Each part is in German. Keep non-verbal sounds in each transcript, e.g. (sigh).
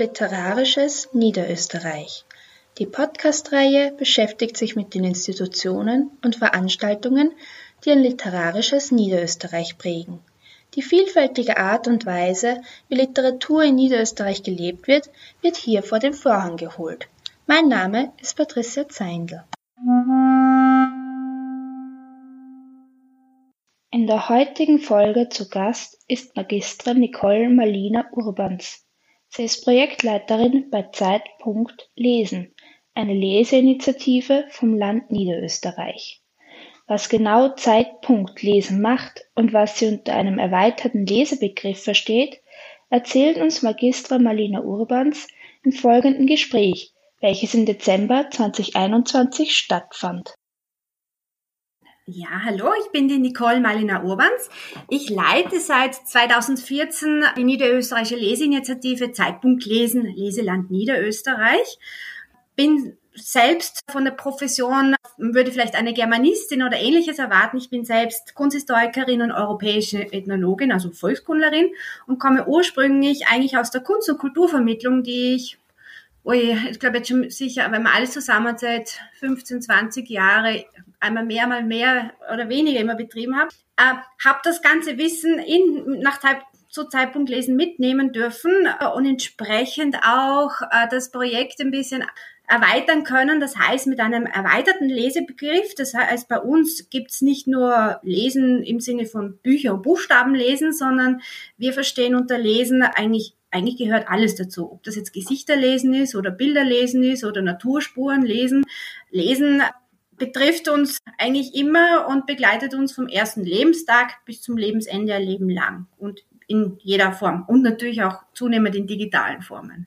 Literarisches Niederösterreich. Die Podcast-Reihe beschäftigt sich mit den Institutionen und Veranstaltungen, die ein literarisches Niederösterreich prägen. Die vielfältige Art und Weise, wie Literatur in Niederösterreich gelebt wird, wird hier vor den Vorhang geholt. Mein Name ist Patricia Zeindl. In der heutigen Folge zu Gast ist Magistra Nicole Malina Urbans. Sie ist Projektleiterin bei Zeitpunkt Lesen, eine Leseinitiative vom Land Niederösterreich. Was genau Zeitpunkt Lesen macht und was sie unter einem erweiterten Lesebegriff versteht, erzählt uns Magistra Malina Urbans im folgenden Gespräch, welches im Dezember 2021 stattfand. Ja, hallo, ich bin die Nicole Malina Urbans. Ich leite seit 2014 die Niederösterreichische Leseinitiative Zeitpunkt Lesen, Leseland Niederösterreich. Bin selbst von der Profession, würde vielleicht eine Germanistin oder ähnliches erwarten. Ich bin selbst Kunsthistorikerin und europäische Ethnologin, also Volkskundlerin und komme ursprünglich eigentlich aus der Kunst- und Kulturvermittlung, die ich Ui, ich glaube jetzt schon sicher, wenn man alles zusammen seit 15, 20 Jahre einmal mehr, mal mehr oder weniger immer betrieben habe, äh, habe das ganze Wissen in, nach zu Zeitpunkt lesen mitnehmen dürfen äh, und entsprechend auch äh, das Projekt ein bisschen erweitern können. Das heißt, mit einem erweiterten Lesebegriff. Das heißt, bei uns gibt's nicht nur Lesen im Sinne von Bücher und Buchstaben lesen, sondern wir verstehen unter Lesen eigentlich eigentlich gehört alles dazu. Ob das jetzt Gesichter lesen ist oder Bilder lesen ist oder Naturspuren lesen. Lesen betrifft uns eigentlich immer und begleitet uns vom ersten Lebenstag bis zum Lebensende ein Leben lang und in jeder Form und natürlich auch zunehmend in digitalen Formen.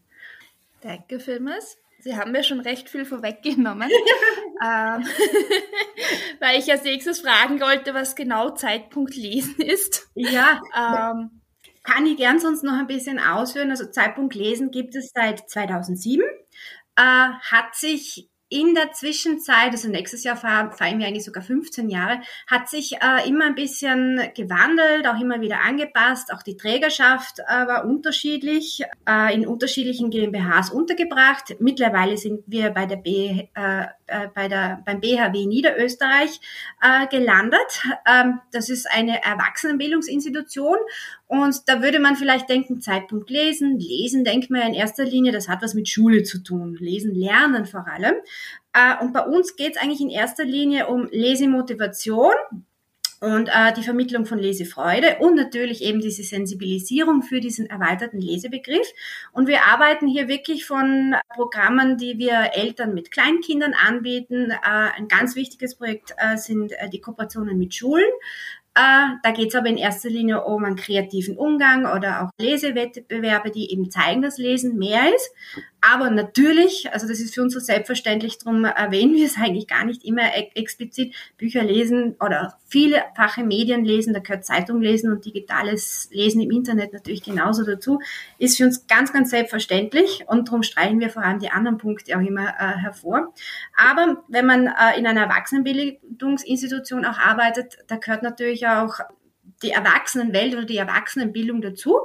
Danke vielmals. Sie haben mir schon recht viel vorweggenommen, (laughs) ähm, (laughs) weil ich als nächstes fragen wollte, was genau Zeitpunkt Lesen ist. Ja, ähm, kann ich gern sonst noch ein bisschen ausführen. Also Zeitpunkt Lesen gibt es seit 2007, äh, hat sich in der Zwischenzeit, also nächstes Jahr feiern wir eigentlich sogar 15 Jahre, hat sich äh, immer ein bisschen gewandelt, auch immer wieder angepasst. Auch die Trägerschaft äh, war unterschiedlich, äh, in unterschiedlichen GmbHs untergebracht. Mittlerweile sind wir bei der B, äh, bei der, beim BHW Niederösterreich äh, gelandet. Ähm, das ist eine Erwachsenenbildungsinstitution und da würde man vielleicht denken, Zeitpunkt lesen. Lesen denkt man ja in erster Linie, das hat was mit Schule zu tun. Lesen, lernen vor allem. Äh, und bei uns geht es eigentlich in erster Linie um Lesemotivation und äh, die Vermittlung von Lesefreude und natürlich eben diese Sensibilisierung für diesen erweiterten Lesebegriff. Und wir arbeiten hier wirklich von Programmen, die wir Eltern mit Kleinkindern anbieten. Äh, ein ganz wichtiges Projekt äh, sind äh, die Kooperationen mit Schulen. Äh, da geht es aber in erster Linie um einen kreativen Umgang oder auch Lesewettbewerbe, die eben zeigen, dass Lesen mehr ist. Aber natürlich, also das ist für uns so selbstverständlich, darum erwähnen wir es eigentlich gar nicht immer explizit, Bücher lesen oder vielfache Medien lesen, da gehört Zeitung lesen und digitales Lesen im Internet natürlich genauso dazu, ist für uns ganz, ganz selbstverständlich und darum streichen wir vor allem die anderen Punkte auch immer äh, hervor. Aber wenn man äh, in einer Erwachsenenbildungsinstitution auch arbeitet, da gehört natürlich auch die Erwachsenenwelt oder die Erwachsenenbildung dazu.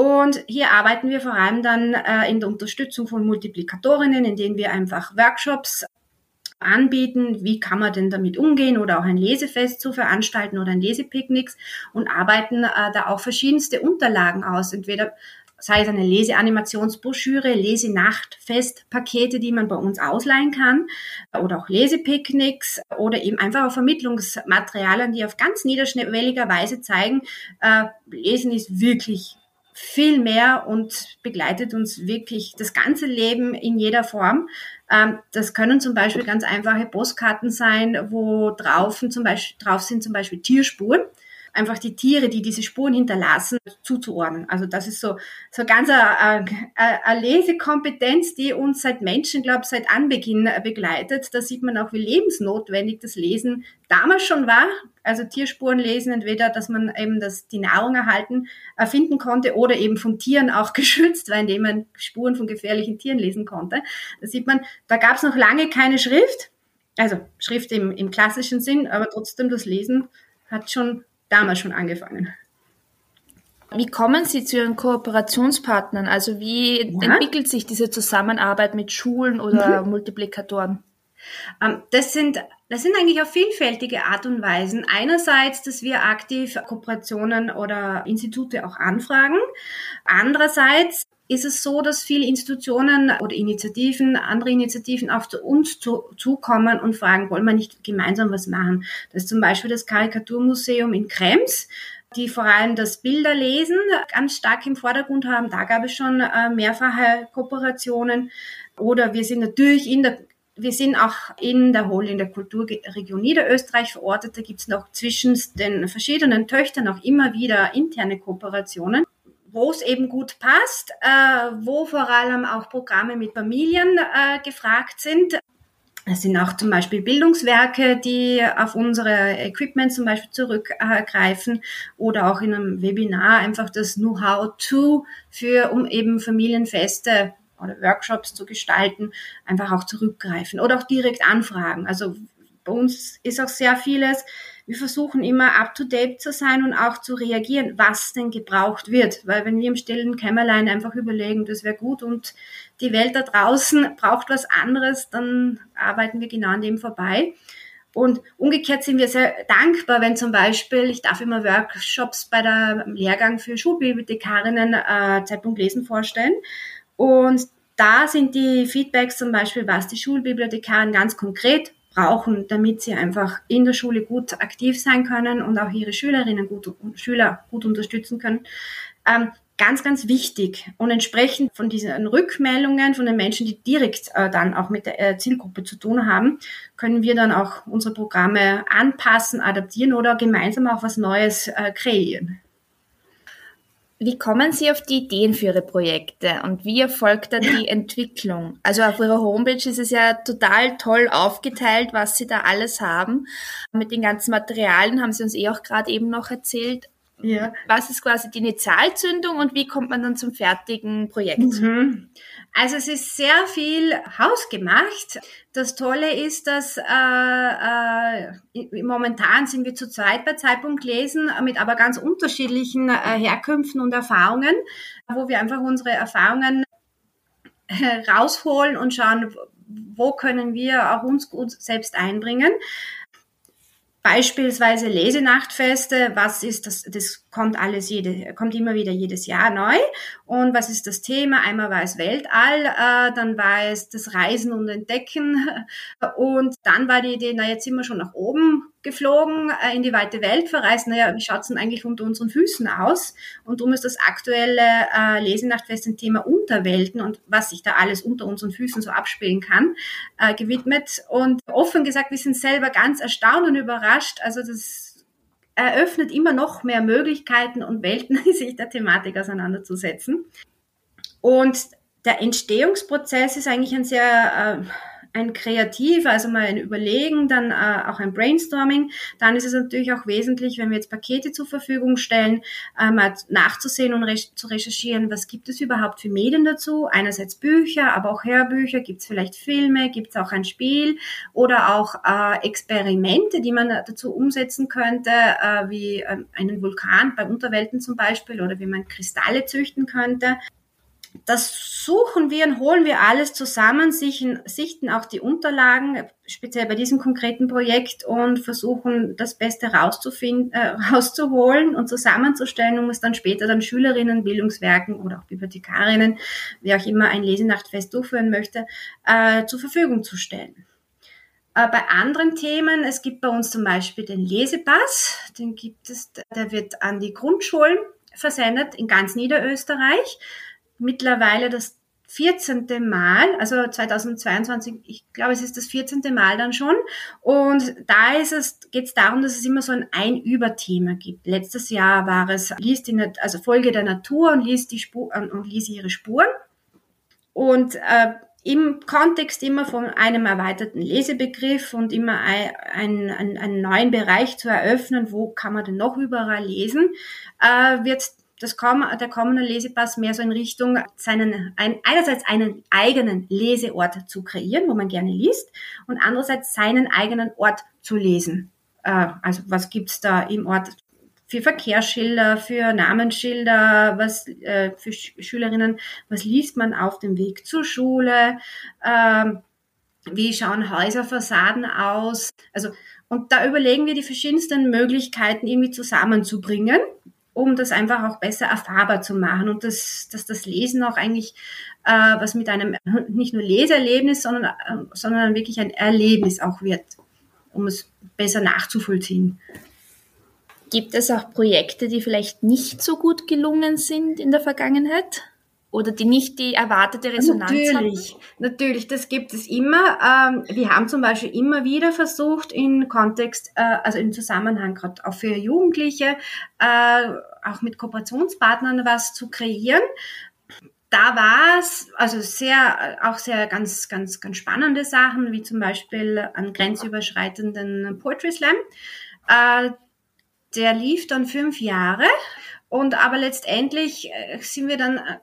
Und hier arbeiten wir vor allem dann äh, in der Unterstützung von Multiplikatorinnen, indem wir einfach Workshops anbieten, wie kann man denn damit umgehen? Oder auch ein Lesefest zu veranstalten oder ein Lesepicknicks. Und arbeiten äh, da auch verschiedenste Unterlagen aus, entweder sei es eine Leseanimationsbroschüre, Lesenachtfestpakete, die man bei uns ausleihen kann, oder auch Lesepicknicks oder eben einfach auch Vermittlungsmaterialien, die auf ganz niederschwelliger Weise zeigen, äh, Lesen ist wirklich viel mehr und begleitet uns wirklich das ganze Leben in jeder Form. Ähm, das können zum Beispiel ganz einfache Postkarten sein, wo drauf, zum Beispiel, drauf sind zum Beispiel Tierspuren einfach die Tiere, die diese Spuren hinterlassen, zuzuordnen. Also das ist so, so ganz eine, eine, eine Lesekompetenz, die uns seit Menschen, glaube seit Anbeginn begleitet. Da sieht man auch, wie lebensnotwendig das Lesen damals schon war. Also Tierspuren lesen, entweder, dass man eben das, die Nahrung erhalten, erfinden konnte oder eben von Tieren auch (laughs) geschützt war, indem man Spuren von gefährlichen Tieren lesen konnte. Da sieht man, da gab es noch lange keine Schrift, also Schrift im, im klassischen Sinn, aber trotzdem das Lesen hat schon damals schon angefangen. Wie kommen Sie zu Ihren Kooperationspartnern? Also wie ja. entwickelt sich diese Zusammenarbeit mit Schulen oder mhm. Multiplikatoren? Ähm, das sind, das sind eigentlich auf vielfältige Art und Weisen. Einerseits, dass wir aktiv Kooperationen oder Institute auch anfragen. Andererseits ist es so, dass viele Institutionen oder Initiativen, andere Initiativen auf uns zu, zukommen und fragen, wollen wir nicht gemeinsam was machen? Das ist zum Beispiel das Karikaturmuseum in Krems die vor allem das Bilderlesen ganz stark im Vordergrund haben. Da gab es schon äh, mehrfache Kooperationen. Oder wir sind natürlich in der wir sind auch in der Hol in der Kulturregion Niederösterreich verortet. Da gibt es noch zwischen den verschiedenen Töchtern auch immer wieder interne Kooperationen, wo es eben gut passt, äh, wo vor allem auch Programme mit Familien äh, gefragt sind. Es sind auch zum Beispiel Bildungswerke, die auf unsere Equipment zum Beispiel zurückgreifen oder auch in einem Webinar einfach das Know-how to für, um eben Familienfeste oder Workshops zu gestalten, einfach auch zurückgreifen oder auch direkt anfragen. Also bei uns ist auch sehr vieles, wir versuchen immer up-to-date zu sein und auch zu reagieren, was denn gebraucht wird. Weil wenn wir im stillen Kämmerlein einfach überlegen, das wäre gut und die Welt da draußen braucht was anderes, dann arbeiten wir genau an dem vorbei. Und umgekehrt sind wir sehr dankbar, wenn zum Beispiel, ich darf immer Workshops bei der Lehrgang für Schulbibliothekarinnen äh, Zeitpunkt Lesen vorstellen. Und da sind die Feedbacks zum Beispiel, was die Schulbibliothekaren ganz konkret brauchen, damit sie einfach in der Schule gut aktiv sein können und auch ihre Schülerinnen gut und Schüler gut unterstützen können. Ähm, ganz, ganz wichtig. Und entsprechend von diesen Rückmeldungen von den Menschen, die direkt äh, dann auch mit der äh, Zielgruppe zu tun haben, können wir dann auch unsere Programme anpassen, adaptieren oder gemeinsam auch was Neues äh, kreieren. Wie kommen Sie auf die Ideen für Ihre Projekte und wie erfolgt dann die Entwicklung? Also auf Ihrer Homepage ist es ja total toll aufgeteilt, was Sie da alles haben. Mit den ganzen Materialien haben Sie uns eh auch gerade eben noch erzählt. Ja. Was ist quasi die Initialzündung und wie kommt man dann zum fertigen Projekt? Mhm. Also es ist sehr viel hausgemacht. Das Tolle ist, dass äh, äh, momentan sind wir zu zweit bei Zeitpunkt lesen, mit aber ganz unterschiedlichen äh, Herkünften und Erfahrungen, wo wir einfach unsere Erfahrungen äh, rausholen und schauen, wo können wir auch uns gut selbst einbringen. Beispielsweise Lesenachtfeste, was ist das, das kommt alles jede, kommt immer wieder jedes Jahr neu. Und was ist das Thema? Einmal war es Weltall, äh, dann war es das Reisen und Entdecken (laughs) und dann war die Idee, na jetzt sind wir schon nach oben geflogen, äh, in die weite Welt verreist. Naja, wie schaut's denn eigentlich unter unseren Füßen aus? Und darum ist das aktuelle äh, Lesenachtfest ein Thema Unterwelten und was sich da alles unter unseren Füßen so abspielen kann, äh, gewidmet. Und offen gesagt, wir sind selber ganz erstaunt und überrascht. Also das eröffnet immer noch mehr Möglichkeiten und Welten, (laughs) sich der Thematik auseinanderzusetzen. Und der Entstehungsprozess ist eigentlich ein sehr äh, ein Kreativ, also mal ein Überlegen, dann äh, auch ein Brainstorming. Dann ist es natürlich auch wesentlich, wenn wir jetzt Pakete zur Verfügung stellen, äh, mal nachzusehen und recht, zu recherchieren, was gibt es überhaupt für Medien dazu. Einerseits Bücher, aber auch Hörbücher, gibt es vielleicht Filme, gibt es auch ein Spiel oder auch äh, Experimente, die man dazu umsetzen könnte, äh, wie äh, einen Vulkan bei Unterwelten zum Beispiel oder wie man Kristalle züchten könnte das suchen wir und holen wir alles zusammen, sichten, auch die Unterlagen, speziell bei diesem konkreten Projekt und versuchen das Beste rauszufinden, äh, (laughs) rauszuholen und zusammenzustellen, um es dann später dann Schülerinnen, Bildungswerken oder auch Bibliothekarinnen, wer auch immer ein Lesenachtfest durchführen möchte, äh, zur Verfügung zu stellen. Äh, bei anderen Themen, es gibt bei uns zum Beispiel den Lesepass, den gibt es, der wird an die Grundschulen versendet in ganz Niederösterreich mittlerweile das 14. Mal, also 2022, ich glaube, es ist das 14. Mal dann schon. Und da ist es, geht es darum, dass es immer so ein Ein-Über-Thema gibt. Letztes Jahr war es, liest die, also Folge der Natur und liest die Spur, und liest ihre Spuren. Und äh, im Kontext immer von einem erweiterten Lesebegriff und immer ein, ein, ein, einen neuen Bereich zu eröffnen, wo kann man denn noch überall lesen, äh, wird das komm, der kommende Lesepass mehr so in Richtung seinen, ein, einerseits einen eigenen Leseort zu kreieren, wo man gerne liest, und andererseits seinen eigenen Ort zu lesen. Äh, also was gibt's da im Ort für Verkehrsschilder, für Namensschilder, was äh, für Sch Schülerinnen, was liest man auf dem Weg zur Schule, ähm, wie schauen Häuserfassaden aus. Also, und da überlegen wir die verschiedensten Möglichkeiten irgendwie zusammenzubringen, um das einfach auch besser erfahrbar zu machen und das, dass das Lesen auch eigentlich äh, was mit einem (laughs) nicht nur Leserlebnis, sondern, äh, sondern wirklich ein Erlebnis auch wird, um es besser nachzuvollziehen. Gibt es auch Projekte, die vielleicht nicht so gut gelungen sind in der Vergangenheit? Oder die nicht die erwartete Resonanz natürlich, haben? Natürlich, das gibt es immer. Ähm, wir haben zum Beispiel immer wieder versucht, in Kontext, äh, also im Zusammenhang gerade auch für Jugendliche, äh, auch mit Kooperationspartnern was zu kreieren. Da war es also sehr, auch sehr ganz, ganz, ganz spannende Sachen, wie zum Beispiel einen grenzüberschreitenden Poetry Slam äh, der lief dann fünf Jahre und aber letztendlich äh, sind wir dann äh,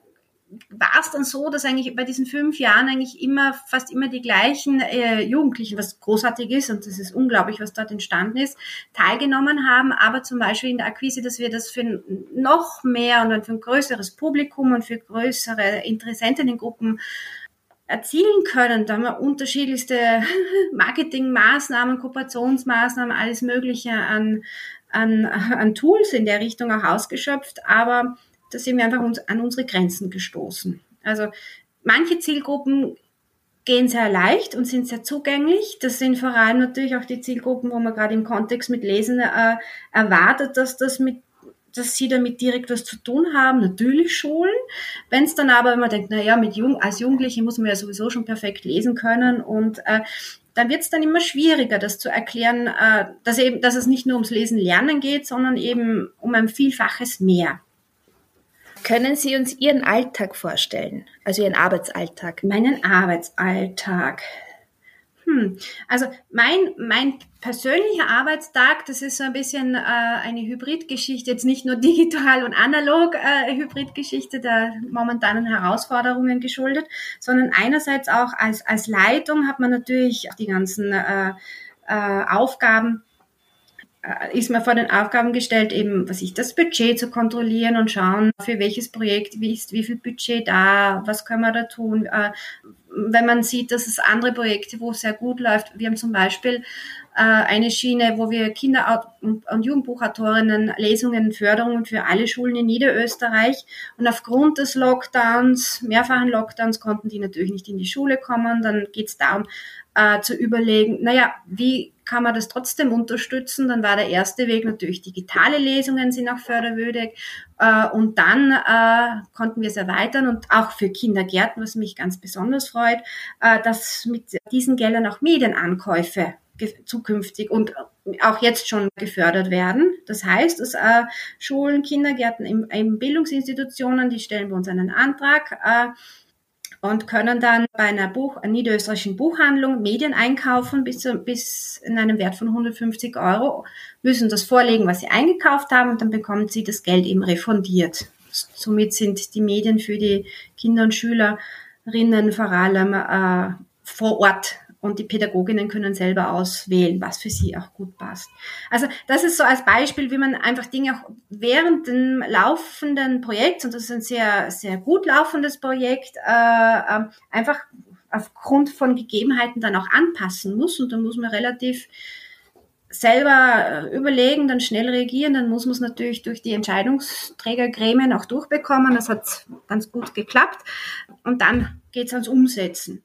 war es dann so, dass eigentlich bei diesen fünf Jahren eigentlich immer fast immer die gleichen äh, Jugendlichen, was großartig ist und das ist unglaublich, was dort entstanden ist, teilgenommen haben. Aber zum Beispiel in der Akquise, dass wir das für noch mehr und für ein größeres Publikum und für größere Interessentengruppen erzielen können. Da haben wir unterschiedlichste (laughs) Marketingmaßnahmen, Kooperationsmaßnahmen, alles Mögliche an an, an Tools in der Richtung auch ausgeschöpft, aber da sind wir einfach uns, an unsere Grenzen gestoßen. Also manche Zielgruppen gehen sehr leicht und sind sehr zugänglich. Das sind vor allem natürlich auch die Zielgruppen, wo man gerade im Kontext mit Lesen äh, erwartet, dass das mit dass sie damit direkt was zu tun haben, natürlich Schulen. Wenn es dann aber, wenn man denkt, na ja, mit Jung, als Jugendliche muss man ja sowieso schon perfekt lesen können und äh, dann wird es dann immer schwieriger, das zu erklären, äh, dass, eben, dass es nicht nur ums Lesen lernen geht, sondern eben um ein Vielfaches mehr. Können Sie uns Ihren Alltag vorstellen, also Ihren Arbeitsalltag? Meinen Arbeitsalltag. Hm. Also mein, mein persönlicher Arbeitstag, das ist so ein bisschen äh, eine Hybridgeschichte, jetzt nicht nur digital und analog äh, Hybridgeschichte der momentanen Herausforderungen geschuldet, sondern einerseits auch als, als Leitung hat man natürlich die ganzen äh, äh, Aufgaben ist man vor den Aufgaben gestellt, eben, was ich, das Budget zu kontrollieren und schauen, für welches Projekt, wie ist, wie viel Budget da, was können wir da tun, äh, wenn man sieht, dass es andere Projekte, wo es sehr gut läuft. Wir haben zum Beispiel äh, eine Schiene, wo wir Kinder- und Jugendbuchautorinnen Lesungen, Förderungen für alle Schulen in Niederösterreich. Und aufgrund des Lockdowns, mehrfachen Lockdowns, konnten die natürlich nicht in die Schule kommen. Dann geht es darum, äh, zu überlegen, naja, wie kann man das trotzdem unterstützen? Dann war der erste Weg natürlich digitale Lesungen sind auch förderwürdig. Äh, und dann äh, konnten wir es erweitern und auch für Kindergärten, was mich ganz besonders freut, äh, dass mit diesen Geldern auch Medienankäufe zukünftig und auch jetzt schon gefördert werden. Das heißt, dass äh, Schulen, Kindergärten, im, im Bildungsinstitutionen, die stellen bei uns einen Antrag, äh, und können dann bei einer Buch, einer niederösterreichischen Buchhandlung Medien einkaufen bis, zu, bis in einem Wert von 150 Euro, müssen das vorlegen, was sie eingekauft haben und dann bekommen sie das Geld eben refundiert. Somit sind die Medien für die Kinder und Schülerinnen vor allem äh, vor Ort und die Pädagoginnen können selber auswählen, was für sie auch gut passt. Also das ist so als Beispiel, wie man einfach Dinge auch während dem laufenden Projekt, und das ist ein sehr, sehr gut laufendes Projekt, äh, äh, einfach aufgrund von Gegebenheiten dann auch anpassen muss. Und dann muss man relativ selber überlegen, dann schnell reagieren, dann muss man es natürlich durch die Entscheidungsträgergremien auch durchbekommen. Das hat ganz gut geklappt. Und dann geht es ans Umsetzen.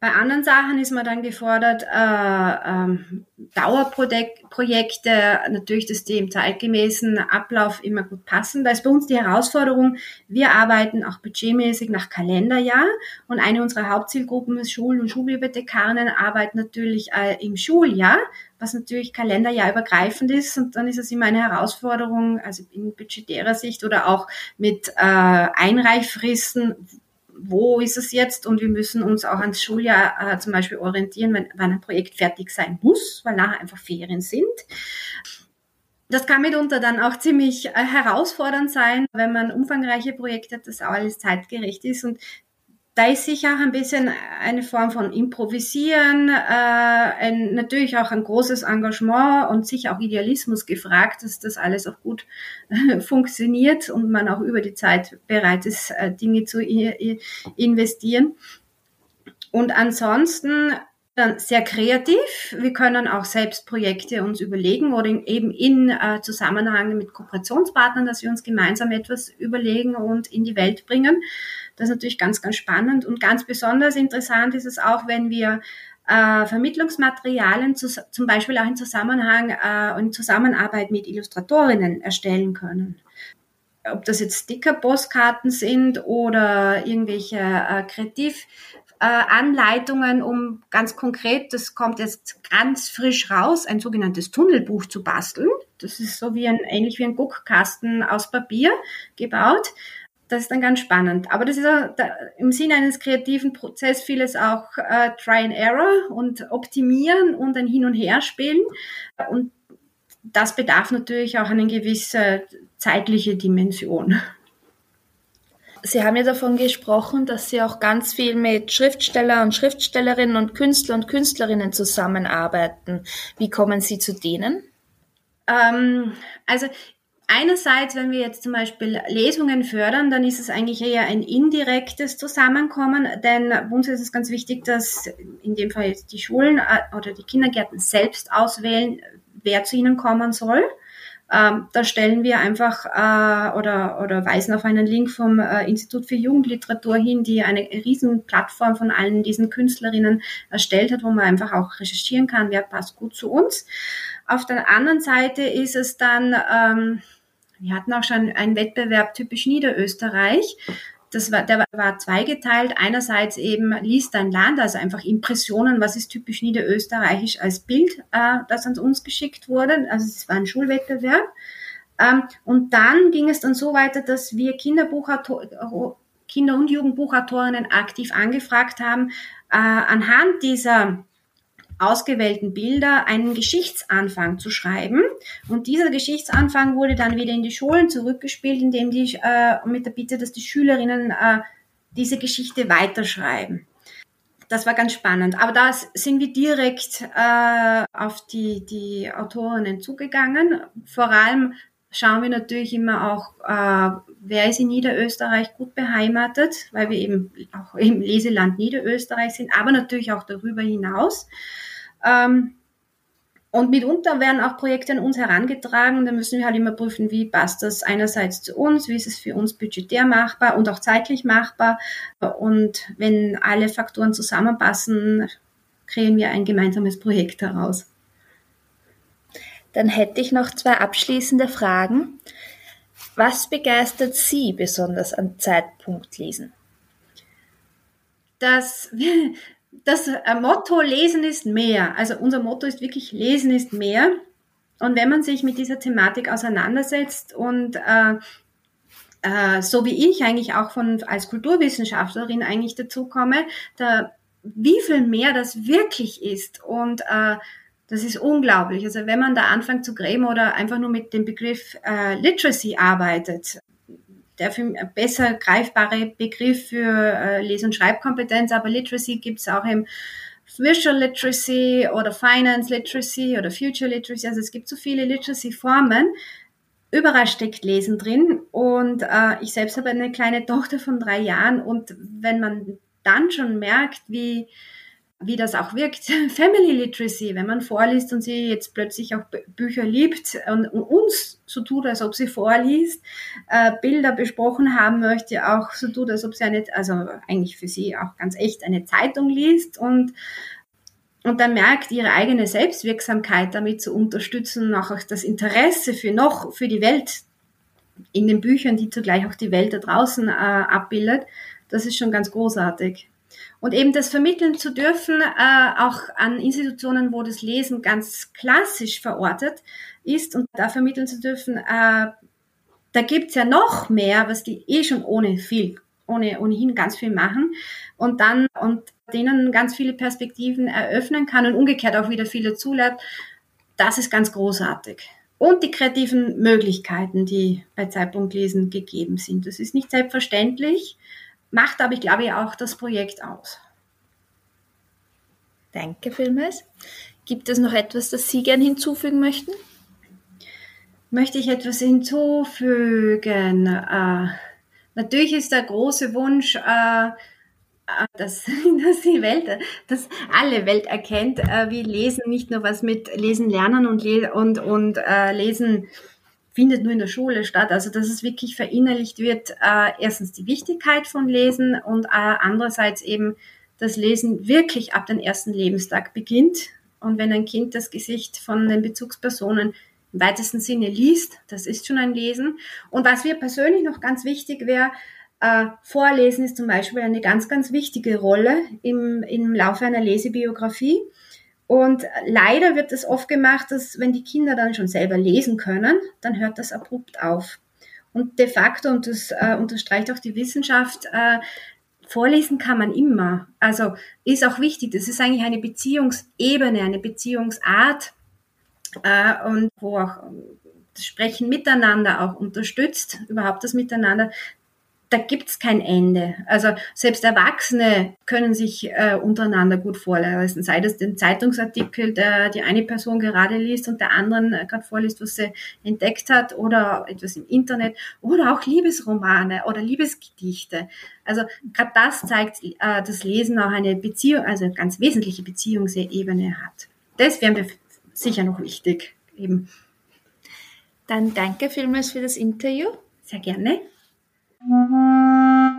Bei anderen Sachen ist man dann gefordert, äh, ähm, Dauerprojekte, natürlich, dass die im zeitgemäßen Ablauf immer gut passen. Da ist bei uns die Herausforderung, wir arbeiten auch budgetmäßig nach Kalenderjahr und eine unserer Hauptzielgruppen ist Schulen und Schulbibliothekarinnen arbeiten natürlich äh, im Schuljahr, was natürlich Kalenderjahr übergreifend ist und dann ist es immer eine Herausforderung, also in budgetärer Sicht oder auch mit äh, Einreichfristen, wo ist es jetzt und wir müssen uns auch ans Schuljahr äh, zum Beispiel orientieren, wenn, wenn ein Projekt fertig sein muss, weil nachher einfach Ferien sind. Das kann mitunter dann auch ziemlich äh, herausfordernd sein, wenn man umfangreiche Projekte hat, das auch alles zeitgerecht ist und da ist sicher auch ein bisschen eine Form von Improvisieren, äh, ein, natürlich auch ein großes Engagement und sicher auch Idealismus gefragt, dass das alles auch gut äh, funktioniert und man auch über die Zeit bereit ist, äh, Dinge zu investieren. Und ansonsten dann sehr kreativ. Wir können auch selbst Projekte uns überlegen oder eben in äh, Zusammenhang mit Kooperationspartnern, dass wir uns gemeinsam etwas überlegen und in die Welt bringen. Das ist natürlich ganz, ganz spannend und ganz besonders interessant ist es auch, wenn wir äh, Vermittlungsmaterialien zu, zum Beispiel auch in Zusammenhang äh, Zusammenarbeit mit Illustratorinnen erstellen können. Ob das jetzt Sticker-Postkarten sind oder irgendwelche äh, Kreativ- äh, Anleitungen, um ganz konkret, das kommt jetzt ganz frisch raus, ein sogenanntes Tunnelbuch zu basteln. Das ist so wie ein, ähnlich wie ein Guckkasten aus Papier gebaut das ist dann ganz spannend. Aber das ist auch, da, im Sinne eines kreativen Prozesses vieles auch äh, Try and Error und optimieren und ein Hin- und Herspielen. Und das bedarf natürlich auch eine gewisse zeitliche Dimension. Sie haben ja davon gesprochen, dass Sie auch ganz viel mit Schriftsteller und Schriftstellerinnen und Künstler und Künstlerinnen zusammenarbeiten. Wie kommen Sie zu denen? Ähm, also Einerseits, wenn wir jetzt zum Beispiel Lesungen fördern, dann ist es eigentlich eher ein indirektes Zusammenkommen, denn uns ist es ganz wichtig, dass in dem Fall jetzt die Schulen äh, oder die Kindergärten selbst auswählen, wer zu ihnen kommen soll. Ähm, da stellen wir einfach äh, oder, oder weisen auf einen Link vom äh, Institut für Jugendliteratur hin, die eine riesen Plattform von allen diesen Künstlerinnen erstellt hat, wo man einfach auch recherchieren kann, wer passt gut zu uns. Auf der anderen Seite ist es dann, ähm, wir hatten auch schon einen Wettbewerb typisch Niederösterreich. Das war, der war zweigeteilt. Einerseits eben liest dein Land, also einfach Impressionen, was ist typisch niederösterreichisch als Bild, äh, das an uns geschickt wurde. Also es war ein Schulwettbewerb. Ähm, und dann ging es dann so weiter, dass wir Kinderbuchautor, Kinder- und Jugendbuchautorinnen aktiv angefragt haben, äh, anhand dieser ausgewählten Bilder einen Geschichtsanfang zu schreiben. Und dieser Geschichtsanfang wurde dann wieder in die Schulen zurückgespielt, indem die äh, mit der Bitte, dass die Schülerinnen äh, diese Geschichte weiterschreiben. Das war ganz spannend. Aber da sind wir direkt äh, auf die, die Autorinnen zugegangen. Vor allem schauen wir natürlich immer auch, äh, wer ist in Niederösterreich gut beheimatet, weil wir eben auch im Leseland Niederösterreich sind, aber natürlich auch darüber hinaus. Ähm, und mitunter werden auch Projekte an uns herangetragen. Da müssen wir halt immer prüfen, wie passt das einerseits zu uns, wie ist es für uns budgetär machbar und auch zeitlich machbar. Und wenn alle Faktoren zusammenpassen, kreieren wir ein gemeinsames Projekt daraus. Dann hätte ich noch zwei abschließende Fragen. Was begeistert Sie besonders an Zeitpunktlesen? Das, (laughs) das äh, Motto Lesen ist mehr. Also unser Motto ist wirklich Lesen ist mehr. Und wenn man sich mit dieser Thematik auseinandersetzt und äh, äh, so wie ich eigentlich auch von als Kulturwissenschaftlerin eigentlich dazu komme, da, wie viel mehr das wirklich ist und äh, das ist unglaublich. Also wenn man da anfängt zu gräben oder einfach nur mit dem Begriff äh, Literacy arbeitet, der für besser greifbare Begriff für äh, Les- und Schreibkompetenz, aber Literacy gibt es auch im Visual Literacy oder Finance Literacy oder Future Literacy. Also es gibt so viele Literacy-Formen. Überall steckt Lesen drin und äh, ich selbst habe eine kleine Tochter von drei Jahren und wenn man dann schon merkt, wie wie das auch wirkt. (laughs) Family Literacy, wenn man vorliest und sie jetzt plötzlich auch Bücher liebt und, uns so tut, als ob sie vorliest, äh, Bilder besprochen haben möchte, auch so tut, als ob sie eine, also eigentlich für sie auch ganz echt eine Zeitung liest und und dann merkt ihre eigene Selbstwirksamkeit damit zu unterstützen, auch das Interesse für noch, für die Welt in den Büchern, die zugleich auch die Welt da draußen äh, abbildet, das ist schon ganz großartig. Und eben das vermitteln zu dürfen, äh, auch an Institutionen, wo das Lesen ganz klassisch verortet ist und da vermitteln zu dürfen, äh, da gibt's ja noch mehr, was die eh schon ohne viel, ohne ohnehin ganz viel machen und dann und denen ganz viele Perspektiven eröffnen kann und umgekehrt auch wieder viele zulässt. Das ist ganz großartig. Und die kreativen Möglichkeiten, die bei Zeitpunkt Lesen gegeben sind. Das ist nicht selbstverständlich macht aber, ich glaube, auch das Projekt aus. Danke vielmals. Gibt es noch etwas, das Sie gerne hinzufügen möchten? Möchte ich etwas hinzufügen? Äh, natürlich ist der große Wunsch, äh, dass, (laughs) dass die Welt, dass alle Welt erkennt, äh, wie Lesen nicht nur was mit Lesen lernen und, und, und äh, Lesen findet nur in der Schule statt. Also dass es wirklich verinnerlicht wird, äh, erstens die Wichtigkeit von Lesen und äh, andererseits eben das Lesen wirklich ab dem ersten Lebenstag beginnt. Und wenn ein Kind das Gesicht von den Bezugspersonen im weitesten Sinne liest, das ist schon ein Lesen. Und was mir persönlich noch ganz wichtig wäre, äh, Vorlesen ist zum Beispiel eine ganz, ganz wichtige Rolle im, im Laufe einer Lesebiografie. Und leider wird es oft gemacht, dass wenn die Kinder dann schon selber lesen können, dann hört das abrupt auf. Und de facto, und das äh, unterstreicht auch die Wissenschaft, äh, vorlesen kann man immer. Also ist auch wichtig, das ist eigentlich eine Beziehungsebene, eine Beziehungsart äh, und wo auch das Sprechen miteinander auch unterstützt, überhaupt das Miteinander da gibt's kein Ende. Also selbst Erwachsene können sich äh, untereinander gut vorlesen, sei das den Zeitungsartikel, der die eine Person gerade liest und der anderen äh, gerade vorliest, was sie entdeckt hat, oder etwas im Internet, oder auch Liebesromane oder Liebesgedichte. Also gerade das zeigt, äh, dass Lesen auch eine Beziehung, also eine ganz wesentliche Beziehungsebene hat. Das wäre mir sicher noch wichtig. Eben. Dann danke vielmals für das Interview. Sehr gerne. うん。